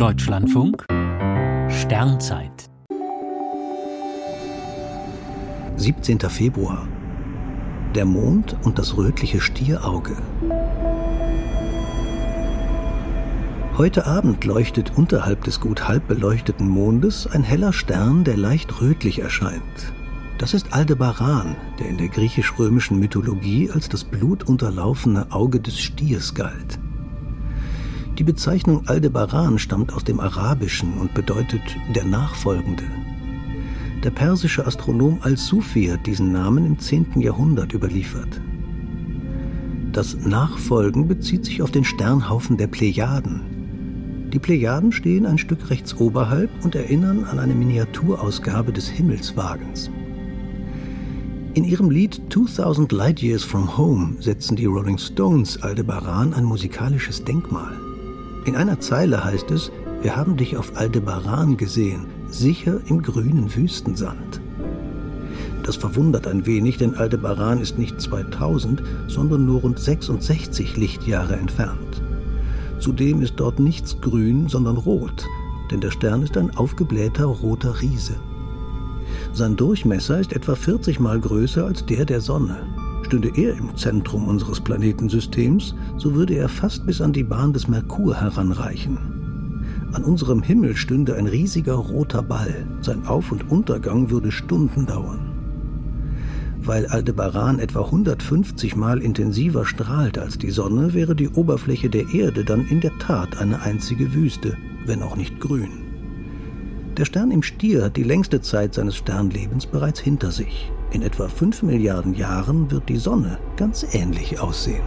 Deutschlandfunk Sternzeit 17. Februar Der Mond und das rötliche Stierauge. Heute Abend leuchtet unterhalb des gut halb beleuchteten Mondes ein heller Stern, der leicht rötlich erscheint. Das ist Aldebaran, der in der griechisch-römischen Mythologie als das blutunterlaufene Auge des Stiers galt. Die Bezeichnung Aldebaran stammt aus dem Arabischen und bedeutet der Nachfolgende. Der persische Astronom Al-Sufi hat diesen Namen im 10. Jahrhundert überliefert. Das Nachfolgen bezieht sich auf den Sternhaufen der Plejaden. Die Plejaden stehen ein Stück rechts oberhalb und erinnern an eine Miniaturausgabe des Himmelswagens. In ihrem Lied 2000 Light Years from Home setzen die Rolling Stones Aldebaran ein musikalisches Denkmal. In einer Zeile heißt es, wir haben dich auf Aldebaran gesehen, sicher im grünen Wüstensand. Das verwundert ein wenig, denn Aldebaran ist nicht 2000, sondern nur rund 66 Lichtjahre entfernt. Zudem ist dort nichts grün, sondern rot, denn der Stern ist ein aufgeblähter roter Riese. Sein Durchmesser ist etwa 40 mal größer als der der Sonne. Stünde er im Zentrum unseres Planetensystems, so würde er fast bis an die Bahn des Merkur heranreichen. An unserem Himmel stünde ein riesiger roter Ball. Sein Auf- und Untergang würde Stunden dauern. Weil Aldebaran etwa 150 Mal intensiver strahlt als die Sonne, wäre die Oberfläche der Erde dann in der Tat eine einzige Wüste, wenn auch nicht grün. Der Stern im Stier hat die längste Zeit seines Sternlebens bereits hinter sich. In etwa 5 Milliarden Jahren wird die Sonne ganz ähnlich aussehen.